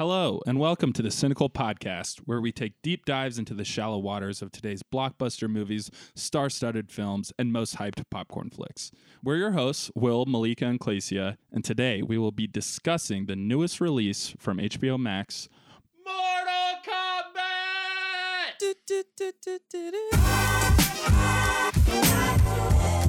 Hello, and welcome to the Cinecal Podcast, where we take deep dives into the shallow waters of today's blockbuster movies, star studded films, and most hyped popcorn flicks. We're your hosts, Will, Malika, and Clacia, and today we will be discussing the newest release from HBO Max Mortal Kombat!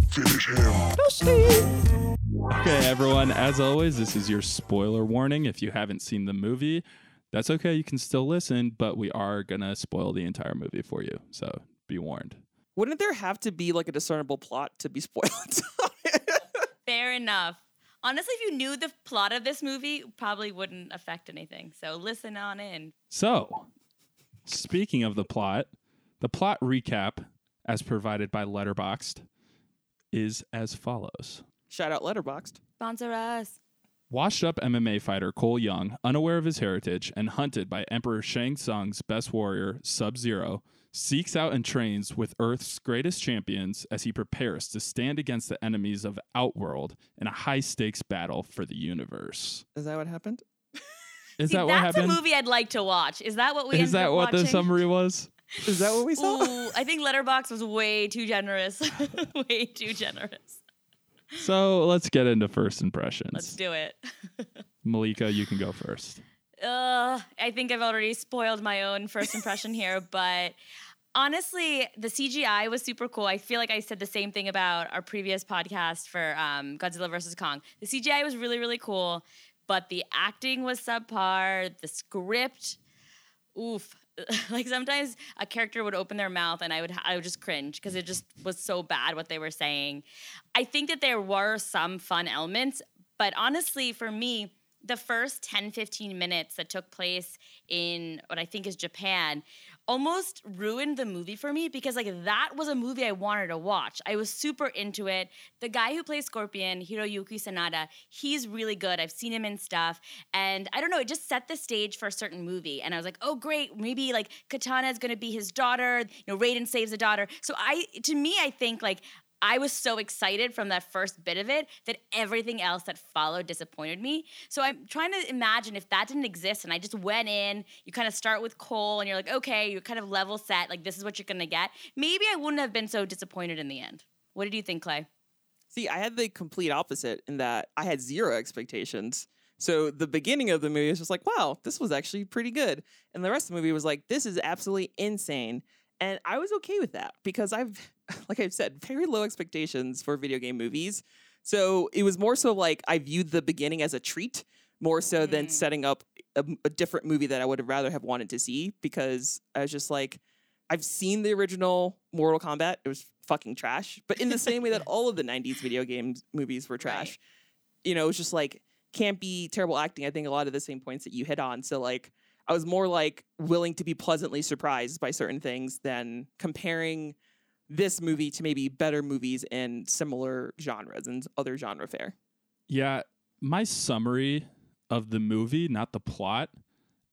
Finish him. Okay, everyone, as always, this is your spoiler warning. If you haven't seen the movie, that's okay. You can still listen, but we are going to spoil the entire movie for you. So be warned. Wouldn't there have to be like a discernible plot to be spoiled? Fair enough. Honestly, if you knew the plot of this movie, probably wouldn't affect anything. So listen on in. So, speaking of the plot, the plot recap, as provided by Letterboxd, is as follows. Shout out Letterboxd. Sponsor us. Washed up MMA fighter Cole Young, unaware of his heritage and hunted by Emperor Shang Tsung's best warrior, Sub Zero, seeks out and trains with Earth's greatest champions as he prepares to stand against the enemies of Outworld in a high stakes battle for the universe. Is that what happened? Is See, that what happened? that's happened? a movie I'd like to watch. Is that what we? Is ended that up what the summary was? Is that what we saw? Ooh, I think Letterboxd was way too generous. way too generous. So let's get into first impressions. Let's do it. Malika, you can go first. Uh, I think I've already spoiled my own first impression here, but honestly, the CGI was super cool. I feel like I said the same thing about our previous podcast for um, Godzilla vs. Kong. The CGI was really, really cool, but the acting was subpar. The script, oof. like sometimes a character would open their mouth and I would I would just cringe because it just was so bad what they were saying. I think that there were some fun elements, but honestly, for me, the first 10 15 minutes that took place in what I think is Japan almost ruined the movie for me because like that was a movie I wanted to watch. I was super into it. The guy who plays Scorpion, Hiroyuki Sanada, he's really good. I've seen him in stuff and I don't know, it just set the stage for a certain movie and I was like, "Oh great, maybe like Katana is to be his daughter, you know, Raiden saves a daughter." So I to me I think like I was so excited from that first bit of it that everything else that followed disappointed me. So I'm trying to imagine if that didn't exist and I just went in, you kind of start with Cole and you're like, okay, you're kind of level set, like this is what you're gonna get. Maybe I wouldn't have been so disappointed in the end. What did you think, Clay? See, I had the complete opposite in that I had zero expectations. So the beginning of the movie was just like, wow, this was actually pretty good. And the rest of the movie was like, this is absolutely insane. And I was okay with that because I've, like I've said, very low expectations for video game movies. So it was more so like I viewed the beginning as a treat more so than Mm. setting up a, a different movie that I would have rather have wanted to see because I was just like, I've seen the original Mortal Kombat. It was fucking trash. But in the same way that all of the 90s video games movies were trash, Right. you know, it was just like campy, terrible acting. I think a lot of the same points that you hit on. So like I was more like willing to be pleasantly surprised by certain things than comparing this movie to maybe better movies in similar genres and other genre fare. Yeah, my summary of the movie, not the plot,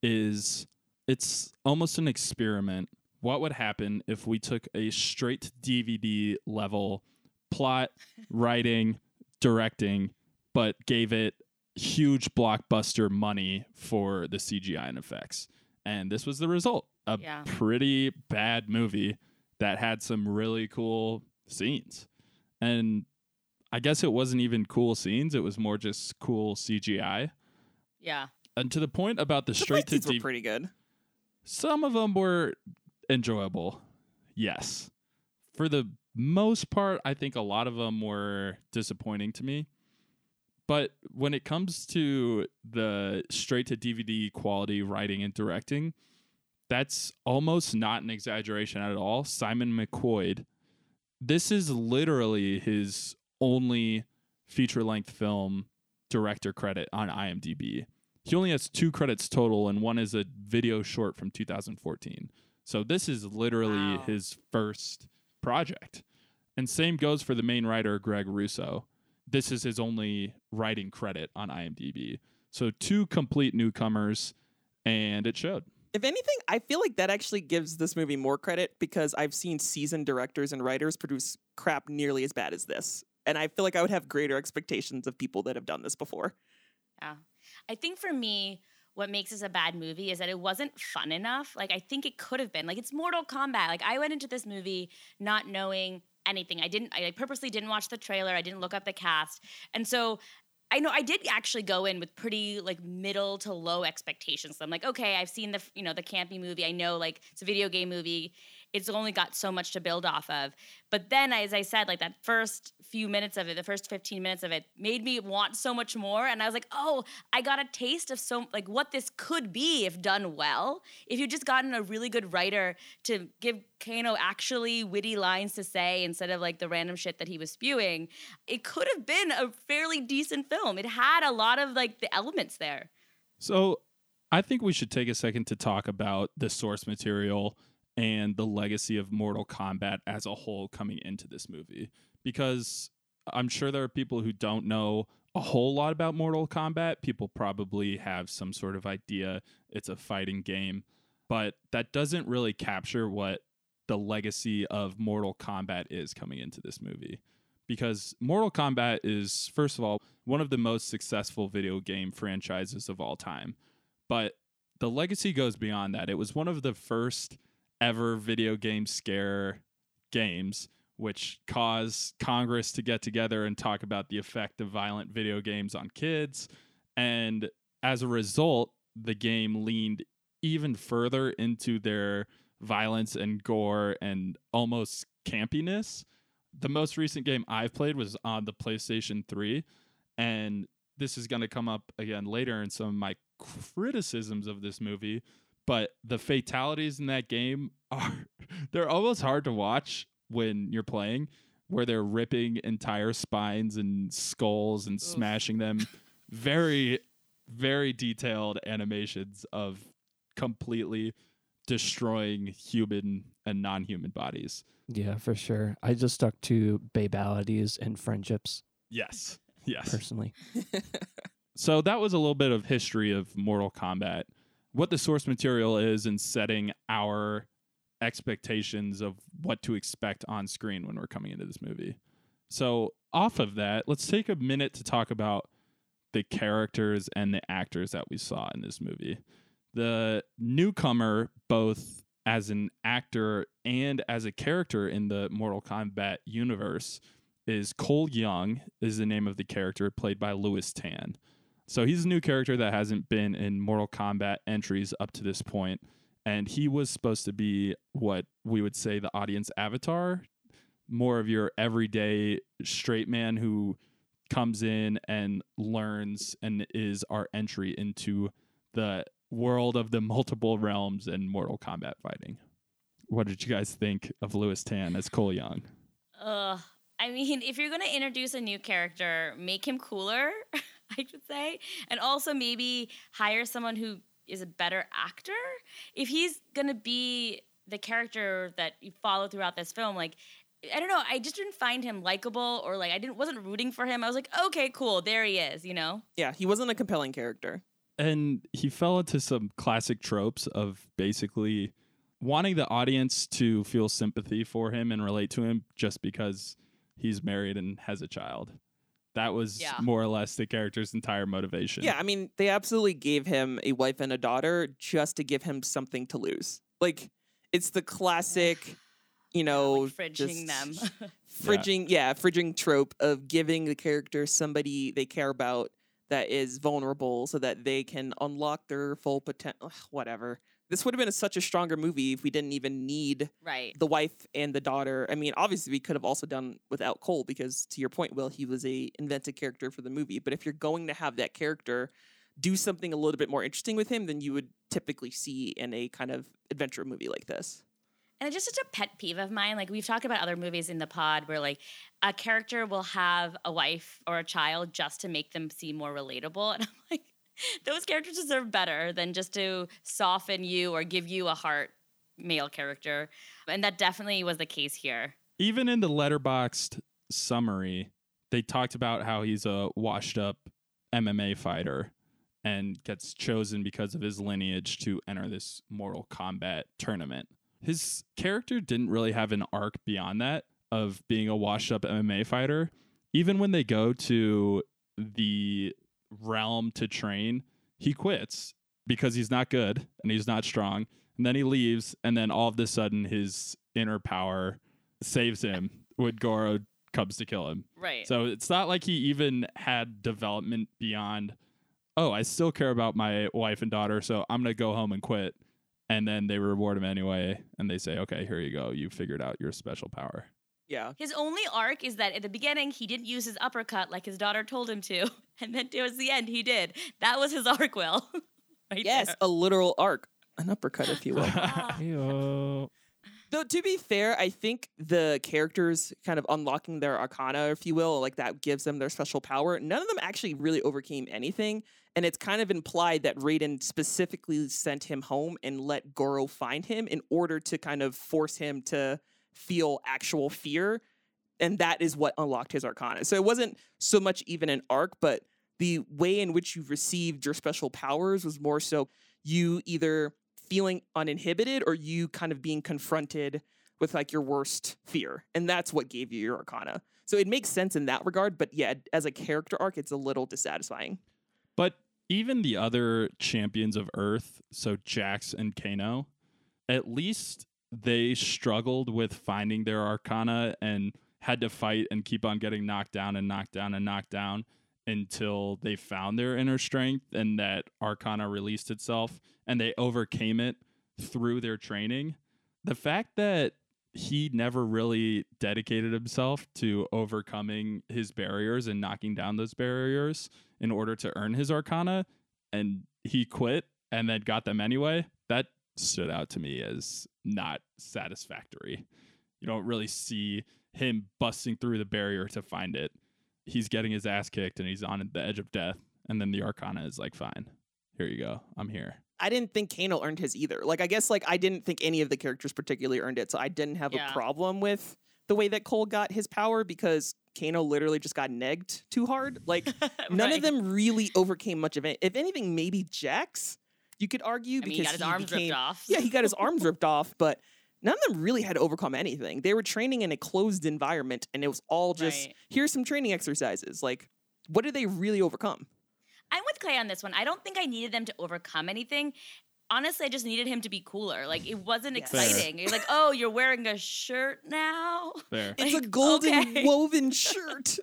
is it's almost an experiment. What would happen if we took a straight DVD level plot, writing, directing, but gave it huge blockbuster money for the CGI and effects? And this was the result. A Yeah. pretty bad movie that had some really cool scenes. And I guess it wasn't even cool scenes. It was more just cool CGI. Yeah. And to the point about the The straight to DVD, pretty good. some of them were enjoyable. Yes. For the most part, I think a lot of them were disappointing to me. But when it comes to the straight to DVD quality writing and directing, that's almost not an exaggeration at all. Simon McQuoid, this is literally his only feature length film director credit on IMDb. He only has two credits total, and one is a video short from 2014. So this is literally Wow. his first project. And same goes for the main writer, Greg Russo. This is his only writing credit on IMDb. So two complete newcomers, and it showed. If anything, I feel like that actually gives this movie more credit because I've seen seasoned directors and writers produce crap nearly as bad as this. And I feel like I would have greater expectations of people that have done this before. Yeah. I think for me, what makes this a bad movie is that it wasn't fun enough. Like I think it could have been. Like it's Mortal Kombat. Like I went into this movie not knowing anything. I didn't I purposely didn't watch the trailer. I didn't look up the cast. And so I know I did actually go in with pretty like middle to low expectations. I'm like, okay, I've seen the you know the campy movie. I know like it's a video game movie it's only got so much to build off of. But then, as I said, like that first few minutes of it, the first 15 minutes of it made me want so much more. And I was like, oh, I got a taste of so, like, what this could be if done well. If you just gotten a really good writer to give Kano actually witty lines to say instead of like the random shit that he was spewing, it could have been a fairly decent film. It had a lot of like the elements there. So I think we should take a second to talk about the source material and the legacy of Mortal Kombat as a whole coming into this movie because I'm sure there are people who don't know a whole lot about Mortal Kombat. People probably have some sort of idea it's a fighting game, but that doesn't really capture what the legacy of Mortal Kombat is coming into this movie. Because Mortal Kombat is, first of all, one of the most successful video game franchises of all time. But the legacy goes beyond that. It was one of the first ever video game scare games, which caused Congress to get together and talk about the effect of violent video games on kids. And as a result, the game leaned even further into their violence and gore and almost campiness. The most recent game I've played was on the PlayStation 3. And this is going to come up again later in some of my criticisms of this movie but the fatalities in that game are they're almost hard to watch when you're playing where they're ripping entire spines and skulls and Oof. smashing them. Very very detailed animations of completely destroying human and non-human bodies. Yeah for sure. I just stuck to babalities and friendships yes yes. personally. So that was a little bit of history of mortal kombat what the source material is and setting our expectations of what to expect on screen when we're coming into this movie. So, off of that, let's take a minute to talk about the characters and the actors that we saw in this movie. The newcomer, both as an actor and as a character in the Mortal Kombat universe, is Cole Young, is the name of the character played by Lewis Tan. So he's a new character that hasn't been in Mortal Kombat entries up to this point, and he was supposed to be what we would say the audience avatar, more of your everyday straight man who comes in and learns and is our entry into the world of the multiple realms and Mortal Kombat fighting. What did you guys think of Lewis Tan as Cole Young? Uh, I mean, if you're going to introduce a new character, make him cooler. I should say, and also maybe hire someone who is a better actor. If he's gonna be the character that you follow throughout this film, like I don't know, I just didn't find him likable or like I didn't wasn't rooting for him. I was like, okay, cool, there he is, you know? Yeah, he wasn't a compelling character. And he fell into some classic tropes of basically wanting the audience to feel sympathy for him and relate to him just because he's married and has a child. That was yeah. more or less the character's entire motivation. Yeah, I mean, they absolutely gave him a wife and a daughter just to give him something to lose. Like, it's the classic, you know, yeah, like fridging them. fridging, yeah. yeah, fridging trope of giving the character somebody they care about that is vulnerable so that they can unlock their full potential. Whatever this would have been a, such a stronger movie if we didn't even need right. the wife and the daughter. I mean, obviously we could have also done without Cole because to your point, Will, he was a invented character for the movie. But if you're going to have that character do something a little bit more interesting with him than you would typically see in a kind of adventure movie like this. And it's just such a pet peeve of mine. Like we've talked about other movies in the pod where like a character will have a wife or a child just to make them seem more relatable. And I'm like, those characters deserve better than just to soften you or give you a heart male character. And that definitely was the case here. Even in the Letterboxd summary, they talked about how he's a washed up MMA fighter and gets chosen because of his lineage to enter this Mortal Kombat tournament. His character didn't really have an arc beyond that of being a washed up MMA fighter. Even when they go to the realm to train, he quits. because he's not good and he's not strong. And then he leaves, and then all of a sudden his inner power saves him when Goro comes to kill him. Right. So it's not like he even had development beyond, oh, I still care about my wife and daughter, so I'm going to go home and quit. And then they reward him anyway, and they say, okay, here you go. You figured out your special power. Yeah. His only arc is that at the beginning he didn't use his uppercut like his daughter told him to, and then towards the end he did. That was his arc, Will. right Yes, there. a literal arc, an uppercut, if you will. Though to be fair, I think the characters kind of unlocking their arcana, if you will, like that gives them their special power. None of them actually really overcame anything, and it's kind of implied that Raiden specifically sent him home and let Goro find him in order to kind of force him to feel actual fear, and that is what unlocked his arcana. So it wasn't so much even an arc, but the way in which you received your special powers was more so you either feeling uninhibited or you kind of being confronted with like your worst fear. And that's what gave you your arcana. So it makes sense in that regard, but yeah, as a character arc, it's a little dissatisfying. But even the other champions of Earth, so Jax and Kano, at least they struggled with finding their arcana and had to fight and keep on getting knocked down and knocked down and knocked down until they found their inner strength and that arcana released itself and they overcame it through their training. The fact that he never really dedicated himself to overcoming his barriers and knocking down those barriers in order to earn his arcana and he quit and then got them anyway that stood out to me as not satisfactory you don't really see him busting through the barrier to find it he's getting his ass kicked and he's on the edge of death and then the arcana is like fine here you go i'm here I didn't think Kano earned his either. Like I guess like I didn't think any of the characters particularly earned it, so I didn't have Yeah. a problem with the way that Cole got his power because Kano literally just got negged too hard. Like none of them really overcame much of it. If anything, maybe Jax, you could argue I mean, because he got his arms became, ripped off. Yeah, he got his arms ripped off, but none of them really had to overcome anything. They were training in a closed environment, and it was all just Right. here's some training exercises. Like, what did they really overcome? I'm with Clay on this one. I don't think I needed them to overcome anything. Honestly, I just needed him to be cooler. Like it wasn't Yes. Exciting. You're like, oh, you're wearing a shirt now. there It's a golden okay. woven shirt.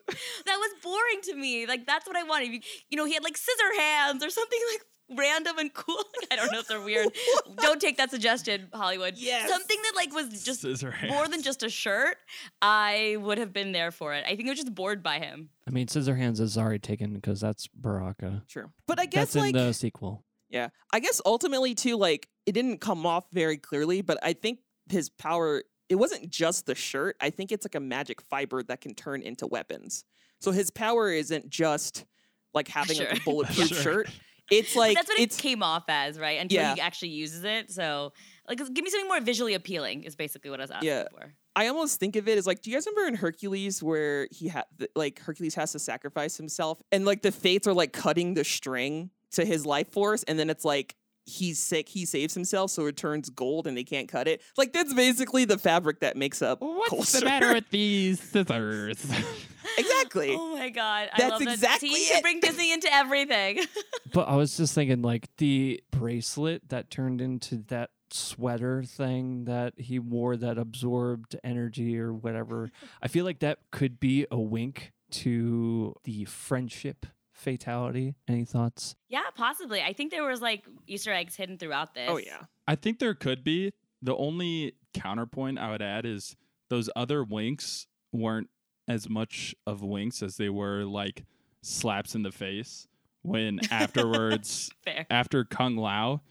That was boring to me. Like that's what I wanted. You, you know, he had like scissor hands or something like random and cool. I don't know if they're weird. don't take that suggestion, Hollywood. Yes. Something that like was just more than just a shirt. I would have been there for it. I think I was just bored by him. I mean, Scissorhands is already taken because that's Baraka. True, but I guess That's like in the sequel. Yeah. I guess ultimately too, like it didn't come off very clearly, but I think his power it wasn't just the shirt. I think it's like a magic fiber that can turn into weapons. So his power isn't just like having like a bulletproof Sure. shirt. It's like That's what it came off as, right? Until Yeah. he actually uses it. So, like, give me something more visually appealing. Is basically what I was asking Yeah. for. I almost think of it as like, do you guys remember in Hercules where he had like Hercules has to sacrifice himself and like the fates are like cutting the string to his life force and then it's like he's sick, he saves himself, so it turns gold and they can't cut it. Like that's basically the fabric that makes up what's the matter with these scissors exactly. Oh my god, I That's love that. exactly See, you it. bring Disney into everything. But I was just thinking, like the bracelet that turned into that sweater thing that he wore that absorbed energy or whatever. I feel like that could be a wink to the friendship fatality. Any thoughts? yeah, possibly. I think there was like Easter eggs hidden throughout this. Oh yeah. I think there could be. The only counterpoint I would add is those other winks weren't as much of winks as they were like slaps in the face when afterwards after Kung Lao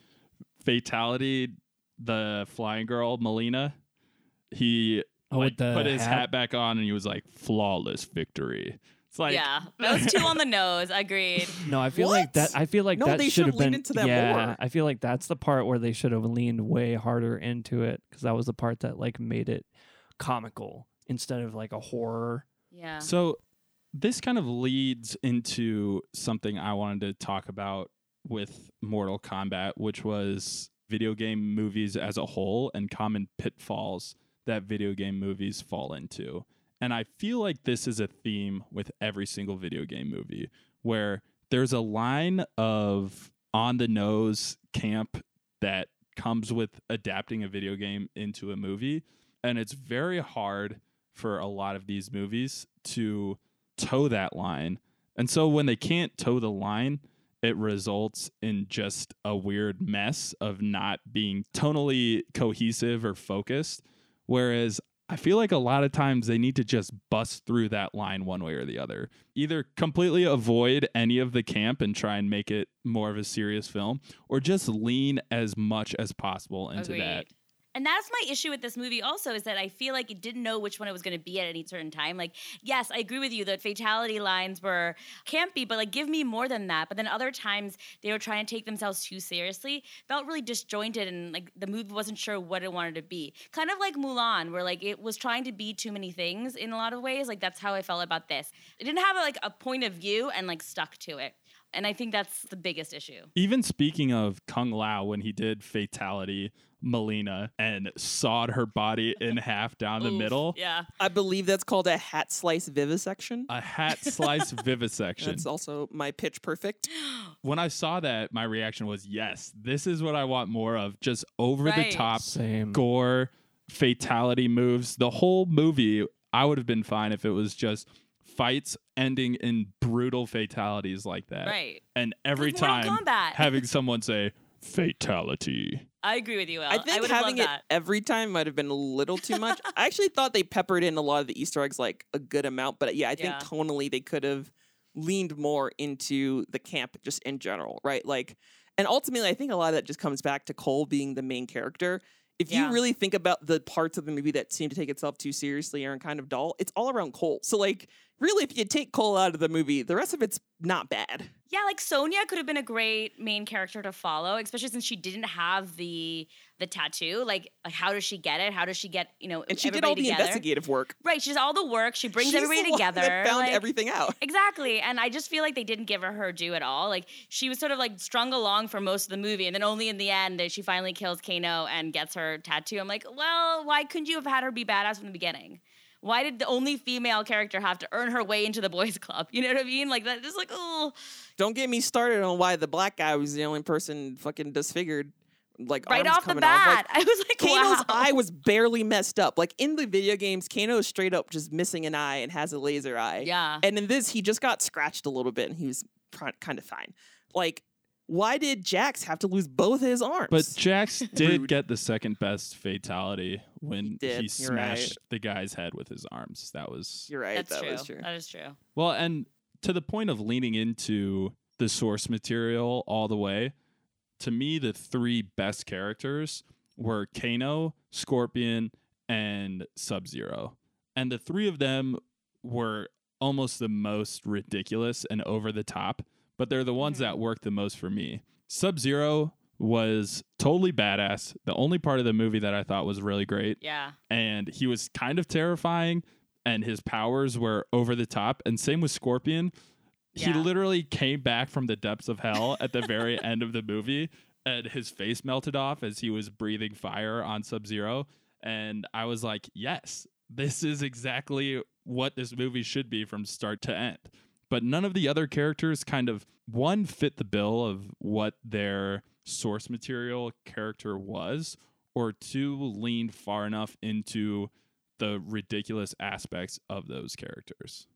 fatality the flying girl Mileena he Oh, like, with the put his hat? hat back on and he was like flawless victory. It's like yeah, that was too on the nose. Agreed. No, I feel like that. I feel like No, that they should should've have been. leaned into that yeah, more. I feel like that's the part where they should have leaned way harder into it because that was the part that like made it comical instead of like a horror. Yeah. So this kind of leads into something I wanted to talk about with Mortal Kombat, which was video game movies as a whole and common pitfalls that video game movies fall into. And I feel like this is a theme with every single video game movie where there's a line of on the nose camp that comes with adapting a video game into a movie. And it's very hard for a lot of these movies to toe that line. And so when they can't toe the line, it results in just a weird mess of not being tonally cohesive or focused. Whereas I feel like a lot of times they need to just bust through that line one way or the other. Either completely avoid any of the camp and try and make it more of a serious film, or just lean as much as possible into Agreed. that. And that's my issue with this movie also is that I feel like it didn't know which one it was going to be at any certain time. Like, yes, I agree with you that fatality lines were campy, but like give me more than that. But then other times they were trying to take themselves too seriously, felt really disjointed and like the movie wasn't sure what it wanted to be. Kind of like Mulan, where like it was trying to be too many things in a lot of ways. Like that's how I felt about this. It didn't have like a point of view and like stuck to it. And I think that's the biggest issue. Even speaking of Kung Lao, when he did fatality Mileena and sawed her body in half down the Oof, middle, Yeah. I believe that's called a hat slice vivisection. a hat slice vivisection. That's also my pitch perfect. when I saw that, my reaction was yes, this is what I want more of. Just over Right. the top Same. gore, fatality moves. The whole movie, I would have been fine if it was just fights ending in brutal fatalities like that. Right. And every Like time having someone say fatality. I agree with you, El. I think would have having it that. every time might have been a little too much. I actually thought they peppered in a lot of the Easter eggs like a good amount, but yeah, I think Yeah. tonally they could have leaned more into the camp just in general, right? Like, and ultimately, I think a lot of that just comes back to Cole being the main character. If Yeah. you really think about the parts of the movie that seem to take itself too seriously or kind of dull, it's all around Cole. So, like, really, if you take Cole out of the movie, the rest of it's not bad. Yeah, like Sonya could have been a great main character to follow, especially since she didn't have the the tattoo. Like, like how does she get it? How does she get you know And she did all the investigative work. Right, she does all the work. She brings She's everybody together. That found like- everything out. Exactly. And I just feel like they didn't give her her due at all. Like she was sort of like strung along for most of the movie. And then only in the end that she finally kills Kano and gets her tattoo. I'm like, well, why couldn't you have had her be badass from the beginning? Why did the only female character have to earn her way into the boys' club? You know what I mean? Like that just like, oh Don't get me started on why the black guy was the only person fucking disfigured. Like right off the coming off. Like, bat. I was like, Kano's wow. eye was barely messed up. Like in the video games, Kano is straight up just missing an eye and has a laser eye. Yeah. And in this, he just got scratched a little bit and he was kind of fine. Like, why did Jax have to lose both his arms? But Jax did get the second best fatality when he, did, you're right. smashed the guy's head with his arms. That was you're right. That's that true. was true. That is true. Well, and to the point of leaning into the source material all the way, to me, the three best characters were Kano, Scorpion, and Sub Zero. And the three of them were almost the most ridiculous and over the top, but they're the ones that mm-hmm. work the most for me. Sub Zero was totally badass. The only part of the movie that I thought was really great Yeah. and he was kind of terrifying and his powers were over the top and same with scorpion Yeah. he literally came back from the depths of hell at the very end of the movie and his face melted off as he was breathing fire on sub-zero and i was like yes this is exactly what this movie should be from start to end but none of the other characters kind of one fit the bill of what their source material character was or two leaned far enough into the ridiculous aspects of those characters.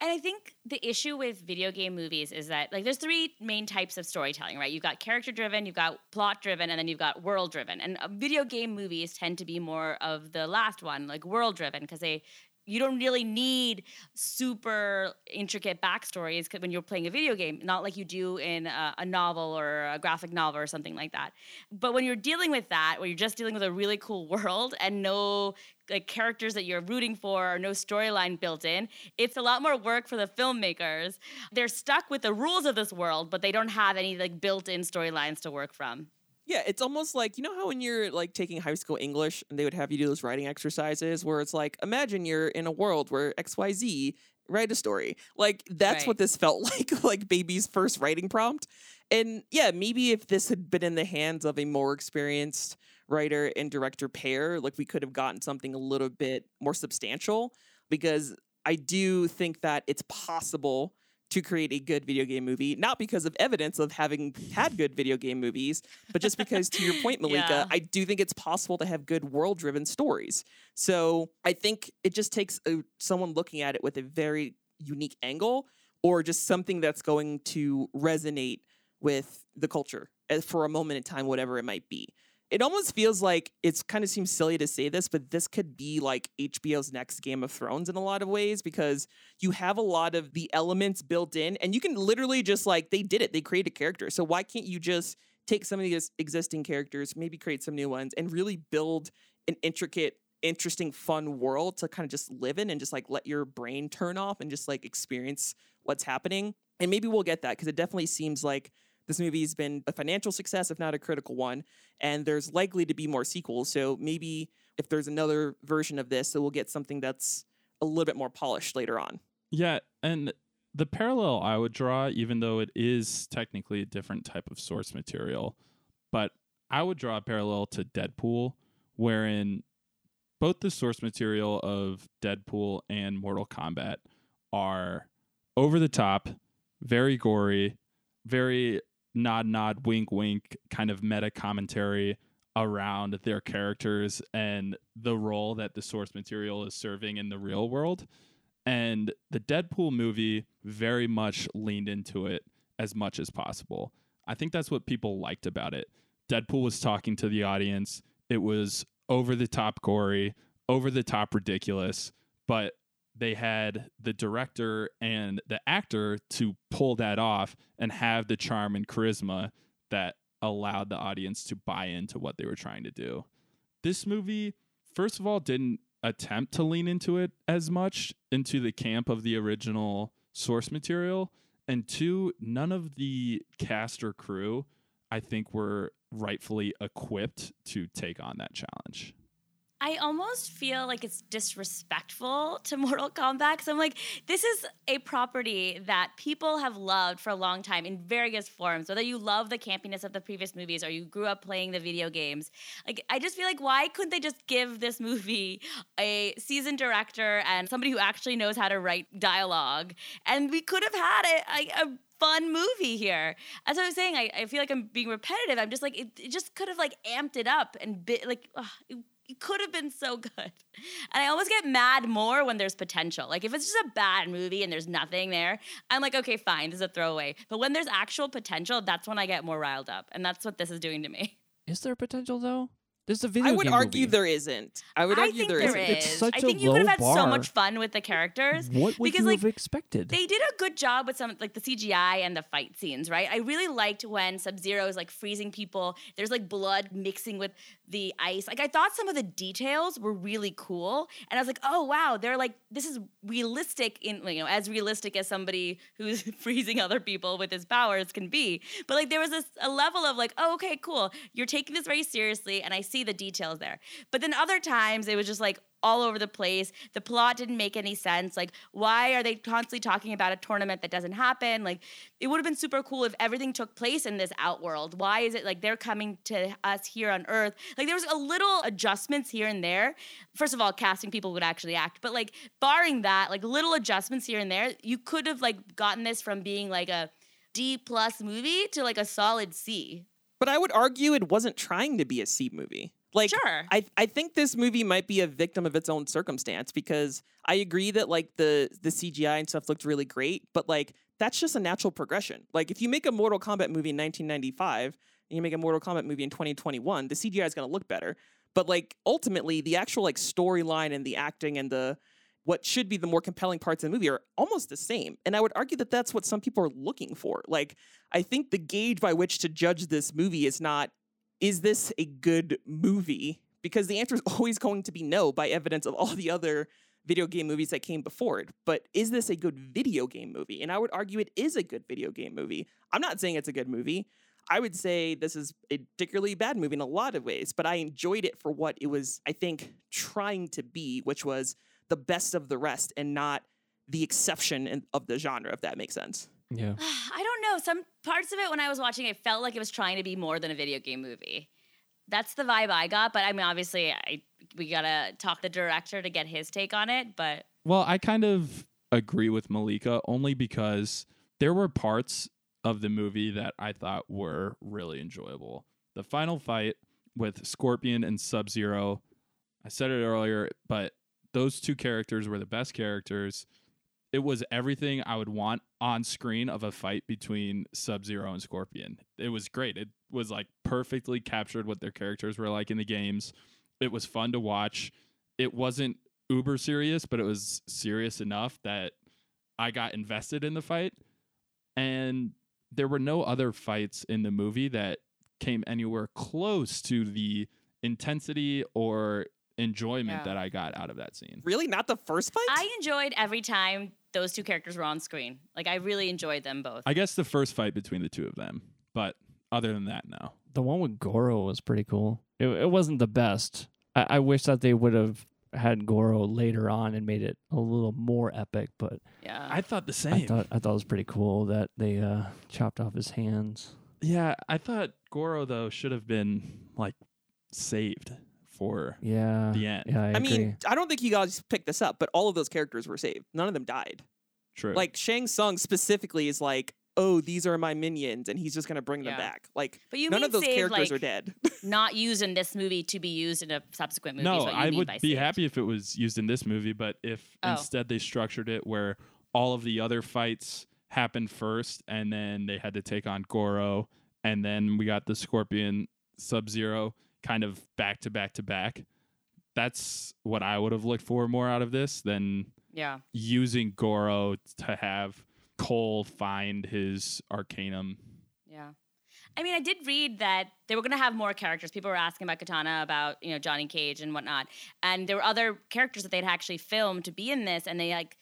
And I think the issue with video game movies is that like there's three main types of storytelling, right? You've got character driven, you've got plot driven, and then you've got world driven. And uh, video game movies tend to be more of the last one, like world driven, because they you don't really need super intricate backstories when you're playing a video game, not like you do in a, a novel or a graphic novel or something like that. But when you're dealing with that, where you're just dealing with a really cool world and no like characters that you're rooting for or no storyline built in, it's a lot more work for the filmmakers. They're stuck with the rules of this world, but they don't have any like built-in storylines to work from. Yeah, it's almost like you know how when you're like taking high school English and they would have you do those writing exercises where it's like imagine you're in a world where XYZ write a story. Like that's Right. what this felt like like baby's first writing prompt. And yeah, maybe if this had been in the hands of a more experienced writer and director pair, like we could have gotten something a little bit more substantial because I do think that it's possible to create a good video game movie, not because of evidence of having had good video game movies, but just because, to your point, Malika, Yeah. I do think it's possible to have good world driven stories. So I think it just takes a, someone looking at it with a very unique angle or just something that's going to resonate with the culture uh, for a moment in time, whatever it might be. It almost feels like it's kind of seems silly to say this, but this could be like HBO's next Game of Thrones in a lot of ways because you have a lot of the elements built in and you can literally just like they did it, they created characters. So why can't you just take some of these existing characters, maybe create some new ones and really build an intricate interesting fun world to kind of just live in and just like let your brain turn off and just like experience what's happening. And maybe we'll get that because it definitely seems like this movie has been a financial success, if not a critical one. And there's likely to be more sequels. So maybe if there's another version of this, so we'll get something that's a little bit more polished later on. Yeah, and the parallel I would draw, even though it is technically a different type of source material, but I would draw a parallel to Deadpool, wherein both the source material of Deadpool and Mortal Kombat are over the top, very gory, very nod nod wink wink kind of meta commentary around their characters and the role that the source material is serving in the real world. And the Deadpool movie very much leaned into it as much as possible. I think that's what people liked about it. Deadpool was talking to the audience. It was over the top gory, over the top ridiculous, but they had the director and the actor to pull that off and have the charm and charisma that allowed the audience to buy into what they were trying to do. This movie, first of all, didn't attempt to lean into it as much into the camp of the original source material. And two, none of the cast or crew, I think, were rightfully equipped to take on that challenge. I almost feel like it's disrespectful to Mortal Kombat because I'm like, this is a property that people have loved for a long time in various forms. Whether you love the campiness of the previous movies or you grew up playing the video games, like I just feel like why couldn't they just give this movie a seasoned director and somebody who actually knows how to write dialogue, and we could have had a, a, fun movie here. As I was saying, I, I feel like I'm being repetitive. I'm just like it, it just could have like amped it up and bit like ugh, it could have been so good. And I almost get mad more when there's potential. Like if it's just a bad movie and there's nothing there, I'm like, okay, fine, this is a throwaway. But when there's actual potential, that's when I get more riled up. And that's what this is doing to me. Is there potential though? This is a video I would game argue movie. there isn't. I would I argue think there there isn't. is. It's such I a think you could have low had so much fun with the characters. What would because you like have expected? They did a good job with some like the CGI and the fight scenes, right? I really liked when Sub Zero is like freezing people. There's like blood mixing with the ice. Like I thought some of the details were really cool, and I was like, oh wow, they're like this is realistic in you know as realistic as somebody who's freezing other people with his powers can be. But like there was this a level of like, oh okay, cool, you're taking this very seriously, and I see the details there. But then other times it was just like all over the place. The plot didn't make any sense. Like, why are they constantly talking about a tournament that doesn't happen? Like, it would have been super cool if everything took place in this outworld. Why is it like they're coming to us here on Earth? Like, there was a little adjustments here and there. First of all, casting people would actually act, but like, barring that, like little adjustments here and there, you could have like gotten this from being like a D plus movie to like a solid C. But I would argue it wasn't trying to be a C movie. Like, Sure. I, I think this movie might be a victim of its own circumstance because I agree that like the the CGI and stuff looked really great, but like that's just a natural progression. Like if you make a Mortal Kombat movie in 1995 and you make a Mortal Kombat movie in 2021, the CGI is going to look better. But like ultimately, the actual like storyline and the acting and the what should be the more compelling parts of the movie are almost the same. And I would argue that that's what some people are looking for. Like I think the gauge by which to judge this movie is not is this a good movie? Because the answer is always going to be no by evidence of all the other video game movies that came before it. But is this a good video game movie? And I would argue it is a good video game movie. I'm not saying it's a good movie. I would say this is a particularly bad movie in a lot of ways, but I enjoyed it for what it was, I think, trying to be, which was the best of the rest and not the exception in, of the genre, if that makes sense. yeah. I don't know. Some parts of it when I was watching, it felt like it was trying to be more than a video game movie. That's the vibe I got. But I mean, obviously, I, we gotta talk the director to get his take on it. But Well, I kind of agree with Malika only because there were parts of the movie that I thought were really enjoyable. The final fight with Scorpion and Sub Zero, I said it earlier, but those two characters were the best characters. It was everything I would want on screen of a fight between Sub Zero and Scorpion. It was great. It was like perfectly captured what their characters were like in the games. It was fun to watch. It wasn't uber serious, but it was serious enough that I got invested in the fight. And there were no other fights in the movie that came anywhere close to the intensity or enjoyment Yeah. that I got out of that scene. Really, not the first fight. I enjoyed every time those two characters were on screen. Like I really enjoyed them both. I guess the first fight between the two of them, but other than that, no. The one with Goro was pretty cool. It, it wasn't the best. I, I wish that they would have had Goro later on and made it a little more epic, but yeah. I thought the same. I same. thought I thought it was pretty cool that they uh, chopped off his hands. yeah, I thought Goro though should have been like saved for Yeah. the end. Yeah, I, I mean, I don't think you guys picked this up, but all of those characters were saved. None of them died. True. Like Shang Tsung specifically is like, oh, these are my minions, and he's just gonna bring them back. Like but you none of those saved, characters like, are dead. not used in this movie to be used in a subsequent movie. is no, what you I mean would by be saved. happy if it was used in this movie, but if Oh. instead they structured it where all of the other fights happened first and then they had to take on Goro and then we got the Scorpion Sub Zero kind of back to back to back. That's what I would have looked for more out of this than Yeah. using Goro to have Cole find his Arcanum. Yeah. I mean, I did read that they were going to have more characters. People were asking about Katana, about you know Johnny Cage and whatnot, and there were other characters that they'd actually filmed to be in this, and they like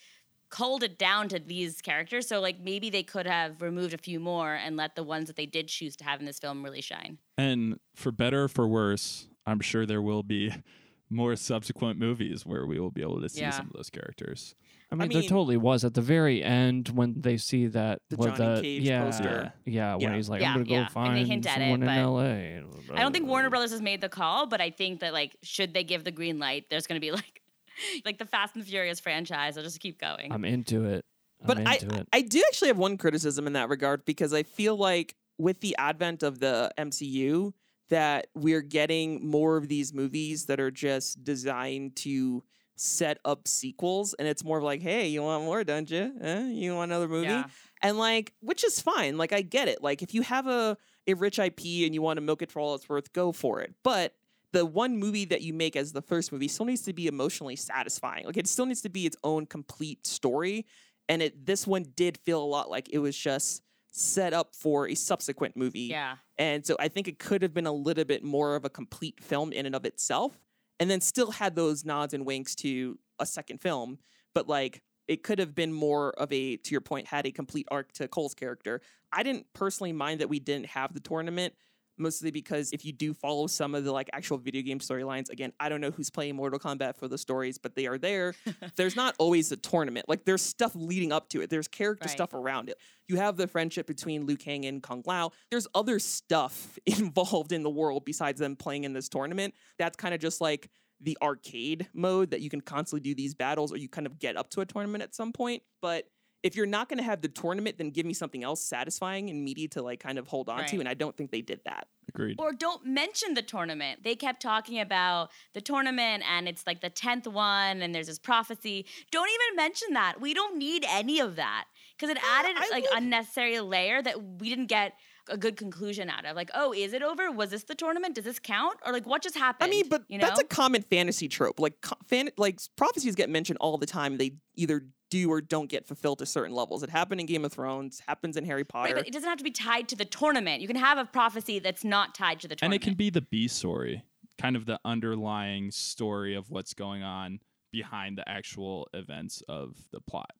culled it down to these characters. So like maybe they could have removed a few more and let the ones that they did choose to have in this film really shine. And for better or for worse, I'm sure there will be more subsequent movies where we will be able to see Yeah. some of those characters. I mean, there mean- totally was at the very end when they see that The what Johnny the, Cage yeah, poster. Yeah, when he's like, Yeah, I'm gonna yeah, go and find they hint at it, someone in but L.A. I don't think Warner Brothers has made the call, but I think that like should they give the green light, there's going to be like like the Fast and Furious franchise. I'll just keep going. I'm into it. I'm But I, it. I do actually have one criticism in that regard because I feel like with the advent of the MCU, that we're getting more of these movies that are just designed to set up sequels, and it's more of like, hey, you want more, don't you? Eh? You want another movie? Yeah. And like, which is fine. Like, I get it. Like, if you have a a rich IP and you want to milk it for all it's worth, go for it. But the one movie that you make as the first movie still needs to be emotionally satisfying. Like, it still needs to be its own complete story. And it this one did feel a lot like it was just set up for a subsequent movie. Yeah. And so I think it could have been a little bit more of a complete film in and of itself, and then still had those nods and winks to a second film. But like it could have been more of a, to your point, had a complete arc to Cole's character. I didn't personally mind that we didn't have the tournament, mostly because if you do follow some of the like actual video game storylines, again, I don't know who's playing Mortal Kombat for the stories, but they are there. there's not always a tournament. Like there's stuff leading up to it. There's character Right. stuff around it. You have the friendship between Liu Kang and Kung Lao. There's other stuff involved in the world besides them playing in this tournament. That's kind of just like the arcade mode that you can constantly do these battles or you kind of get up to a tournament at some point. But if you're not going to have the tournament, then give me something else satisfying and meaty to like kind of hold on to. And I don't think they did that. Agreed. Or don't mention the tournament. They kept talking about the tournament and it's like the 10th one and there's this prophecy. Don't even mention that. We don't need any of that because it added I like would- unnecessary layer that we didn't get a good conclusion out of. Like, oh, is it over? Was this the tournament? Does this count? Or like, what just happened? I mean, but you know? that's a common fantasy trope. Like co- fan, like prophecies get mentioned all the time. They either do or don't get fulfilled to certain levels. It happened in Game of Thrones. Happens in Harry Potter. Right, but it doesn't have to be tied to the tournament. You can have a prophecy that's not tied to the tournament. and it can be the B story, kind of the underlying story of what's going on behind the actual events of the plot.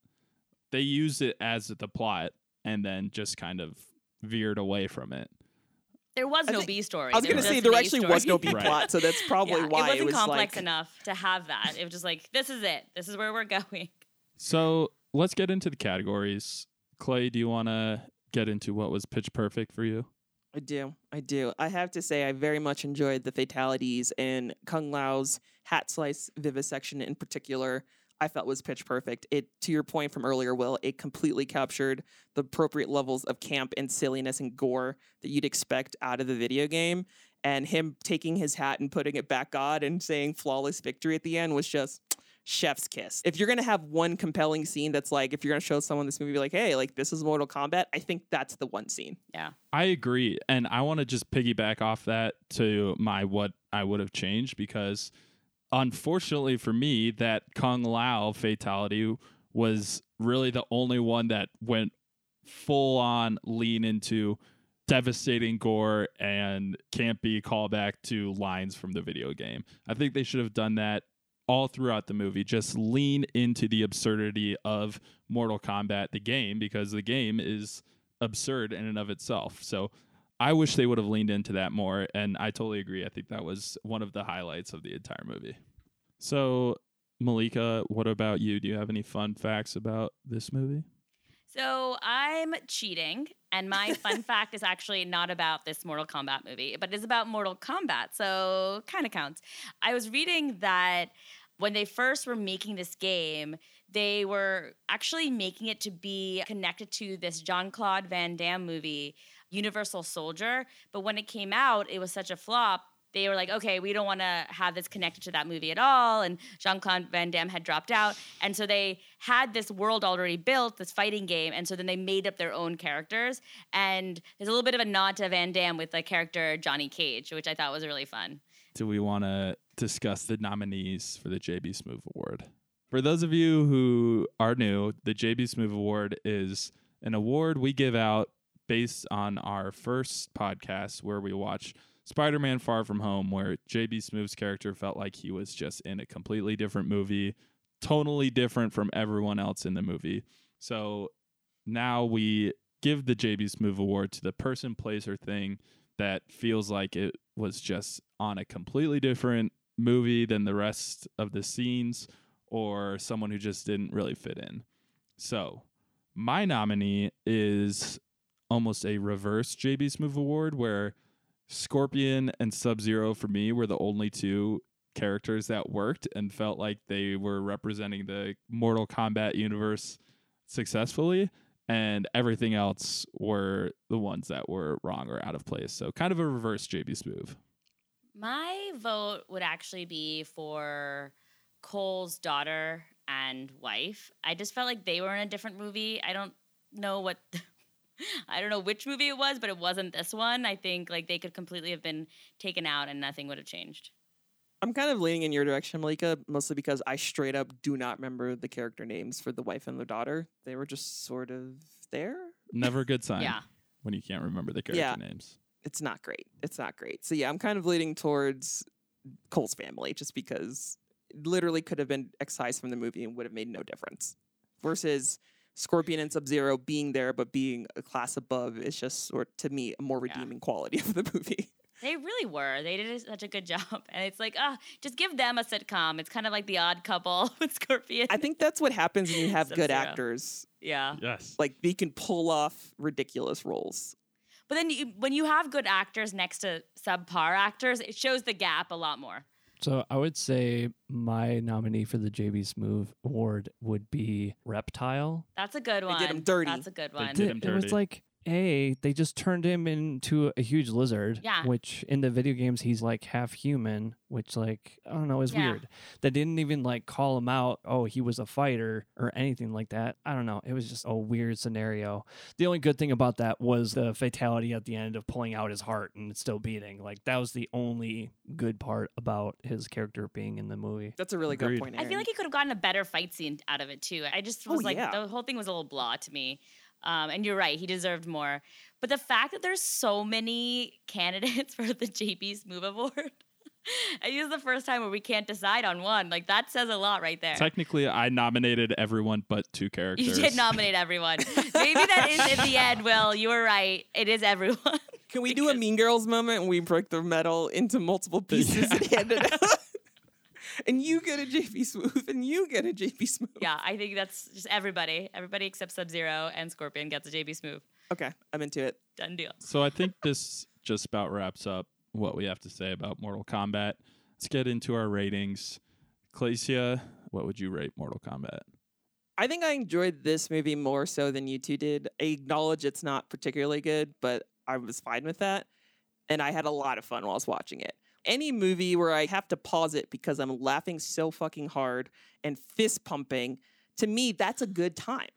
They used it as the plot and then just kind of veered away from it. There was I no think- B story. I was going to say there an A actually was no. B Right. plot, so that's probably Yeah, why it wasn't was complex like, enough to have that. It was just like, this is it. This is where we're going. So let's get into the categories. Clay, do you want to get into what was pitch perfect for you? I do. I do. I have to say, I very much enjoyed the fatalities and Kung Lao's hat slice vivisection in particular. I felt was pitch perfect. It, to your point from earlier, Will, it completely captured the appropriate levels of camp and silliness and gore that you'd expect out of the video game. And him taking his hat and putting it back on and saying flawless victory at the end was just chef's kiss. If you're gonna have one compelling scene that's like, if you're gonna show someone this movie, like, hey, like this is Mortal Kombat, I think that's the one scene. Yeah. I agree. And I want to just piggyback off that to my what I would have changed because unfortunately for me, that Kung Lao fatality was really the only one that went full on lean into devastating gore and can't be callback to lines from the video game. I think they should have done that all throughout the movie. Just lean into the absurdity of Mortal Kombat, the game, because the game is absurd in and of itself. So I wish they would have leaned into that more. And I totally agree. I think that was one of the highlights of the entire movie. So, Malika, what about you? Do you have any fun facts about this movie? So I'm cheating, and my fun fact is actually not about this Mortal Kombat movie, but it's about Mortal Kombat. So kind of counts. I was reading that when they first were making this game, they were actually making it to be connected to this Jean Claude Van Damme movie, Universal Soldier. But when it came out, it was such a flop. They were like, okay, we don't want to have this connected to that movie at all. And Jean Claude Van Damme had dropped out. And so they had this world already built, this fighting game. And so then they made up their own characters. And there's a little bit of a nod to Van Damme with the character Johnny Cage, which I thought was really fun. Do we want to discuss the nominees for the JB Smoove Award? For those of you who are new, the JB Smoove Award is an award we give out based on our first podcast where we watch Spider Man Far From Home, where JB Smoove's character felt like he was just in a completely different movie, totally different from everyone else in the movie. So now we give the JB Smoove Award to the person, place, or thing that feels like it was just on a completely different movie than the rest of the scenes or someone who just didn't really fit in. So, my nominee is almost a reverse JB Smoove Award where Scorpion and Sub Zero for me were the only two characters that worked and felt like they were representing the Mortal Kombat universe successfully. And everything else were the ones that were wrong or out of place. So, kind of a reverse JB Smoove. My vote would actually be for Cole's daughter and wife. I just felt like they were in a different movie. I don't know what I don't know which movie it was, but it wasn't this one. I think like they could completely have been taken out and nothing would have changed. I'm kind of leaning in your direction, Malika, mostly because I straight up do not remember the character names for the wife and the daughter. They were just sort of there. Never a good sign Yeah. when you can't remember the character Yeah. names. It's not great. It's not great. So yeah, I'm kind of leaning towards Cole's family just because it literally could have been excised from the movie and would have made no difference. Versus Scorpion and Sub Zero being there but being a class above is just sort to me a more Yeah. redeeming quality of the movie. They really were. They did such a good job. And it's like, ah, just give them a sitcom. It's kind of like the odd couple with Scorpion. I think that's what happens when you have good Sub-Zero. actors. yeah. Yes. Like they can pull off ridiculous roles. But then you, when you have good actors next to subpar actors, it shows the gap a lot more. So I would say my nominee for the JB Smoove Award would be Reptile. That's a good They one. did him dirty. That's a good They one. did him it was dirty. like a they just turned him into a huge lizard Yeah. which in the video games he's like half human which like i don't know is Yeah. weird they didn't even like call him out oh he was a fighter or anything like that i don't know it was just a weird scenario the only good thing about that was the fatality at the end of pulling out his heart and it's still beating like that was the only good part about his character being in the movie That's a really Agreed. good point. I feel like he could have gotten a better fight scene out of it too. I just Oh, was like yeah. the whole thing was a little blah to me. Um, and you're right, he deserved more. But the fact that there's so many candidates for the JB Smoove Award, I think this is the first time where we can't decide on one. Like that says a lot right there. Technically, I nominated everyone but two characters. You did nominate everyone. Maybe that is in the end. Will you were right. It is everyone. Can we do a Mean Girls moment and we break the medal into multiple pieces and hand it out? And you get a JB Smoove and you get a JB Smoove. yeah, I think that's just everybody. Everybody except Sub Zero and Scorpion gets a JB Smoove. Okay, I'm into it. Done deal. So I think this just about wraps up what we have to say about Mortal Kombat. Let's get into our ratings. Clacia, what would you rate Mortal Kombat? I think I enjoyed this movie more so than you two did. I acknowledge it's not particularly good, but I was fine with that. And I had a lot of fun while I was watching it. Any movie where I have to pause it because I'm laughing so fucking hard and fist pumping, to me, that's a good time.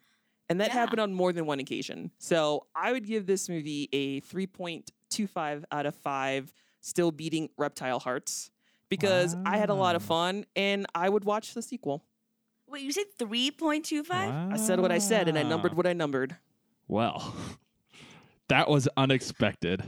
And that Yeah. happened on more than one occasion. So I would give this movie a 3.25 out of 5, still beating Reptile Hearts, because I had a lot of fun and I would watch the sequel. Wait, you said 3.25? I said what I said and I numbered what I numbered. Well, that was unexpected,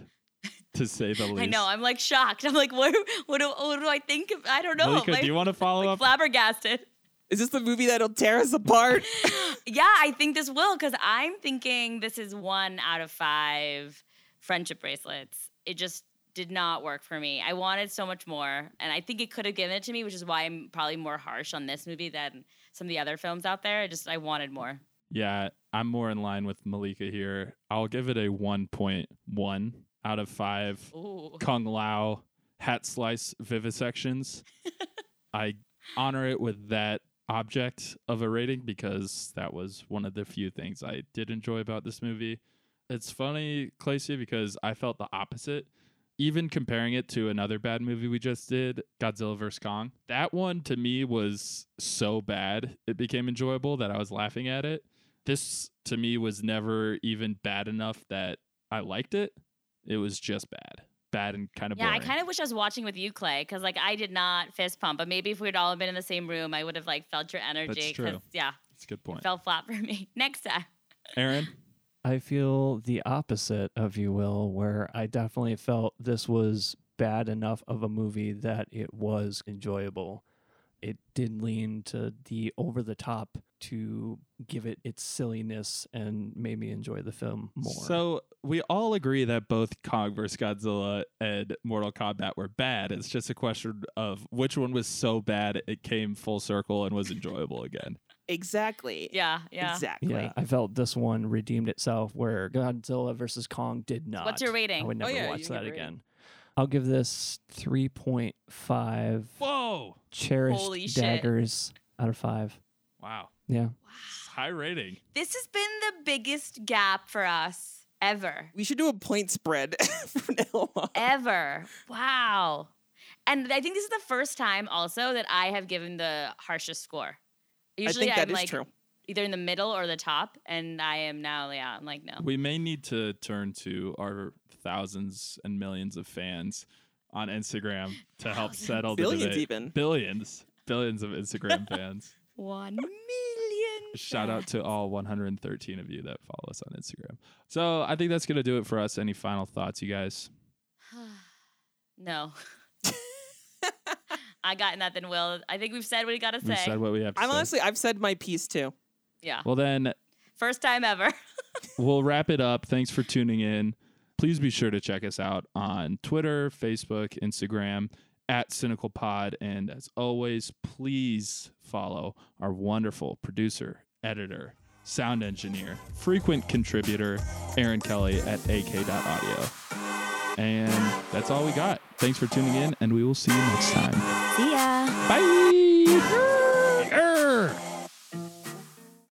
to say the least. I know. I'm like shocked. I'm like, what? What do, what do I think? Of, I don't know. Malika, like, do you want to follow like up? flabbergasted. Is this the movie that'll tear us apart? yeah, I think this will because I'm thinking this is one out of five friendship bracelets. It just did not work for me. I wanted so much more, and I think it could have given it to me, which is why I'm probably more harsh on this movie than some of the other films out there. I just I wanted more. Yeah, I'm more in line with Malika here. I'll give it a 1.1 out of 5 Ooh. Kung Lao hat slice vivisections. I honor it with that object of a rating because that was one of the few things I did enjoy about this movie. It's funny, Clacia, because I felt the opposite. Even comparing it to another bad movie we just did, Godzilla vs. Kong, that one to me was so bad it became enjoyable that I was laughing at it. This to me was never even bad enough that I liked it. It was just bad. Bad and kind of Yeah, boring. I kind of wish I was watching with you, Clay, because like I did not fist pump, but maybe if we'd all been in the same room, I would have like felt your energy. 'cause, true. Yeah, That's a good point. it fell flat for me. Next time. Aaron? I feel the opposite of you, Will, where I definitely felt this was bad enough of a movie that it was enjoyable. It did lean to the over the top to give it its silliness and made me enjoy the film more. So we all agree that both Kong vs. Godzilla and Mortal Kombat were bad. It's just a question of which one was so bad it came full circle and was enjoyable again. exactly. Yeah, yeah. Exactly. yeah, I felt this one redeemed itself where Godzilla versus Kong did not. What's your rating? I rating? would Oh, never yeah, watch that give a again. I'll give this 3.5 Whoa! cherished Holy shit. daggers out of 5. Wow. Yeah. High rating. This has been the biggest gap for us ever. We should do a point spread from now on. Ever. Wow. And I think this is the first time also that I have given the harshest score. Usually I think that am is like true. either in the middle or the top, and I am now, yeah, I'm like, no. We may need to turn to our thousands and millions of fans on Instagram to help Thousands. settle the Billions debate. even. Billions. Billions of Instagram fans. One million. Shout out to all 113 of you that follow us on Instagram. So I think that's going to do it for us. Any final thoughts, you guys? no. I got nothing, Will. I think we've said what we got to say. We've say. said what we have to I'm say. honestly, I've said my piece too. yeah. well, then First time ever. we'll wrap it up. Thanks for tuning in. Please be sure to check us out on Twitter, Facebook, Instagram at Cinecal Pod. And as always, please follow our wonderful producer, editor, sound engineer, frequent contributor, Aaron Kelly at ak.audio. And that's all we got. Thanks for tuning in, and we will see you next time. See ya. Bye.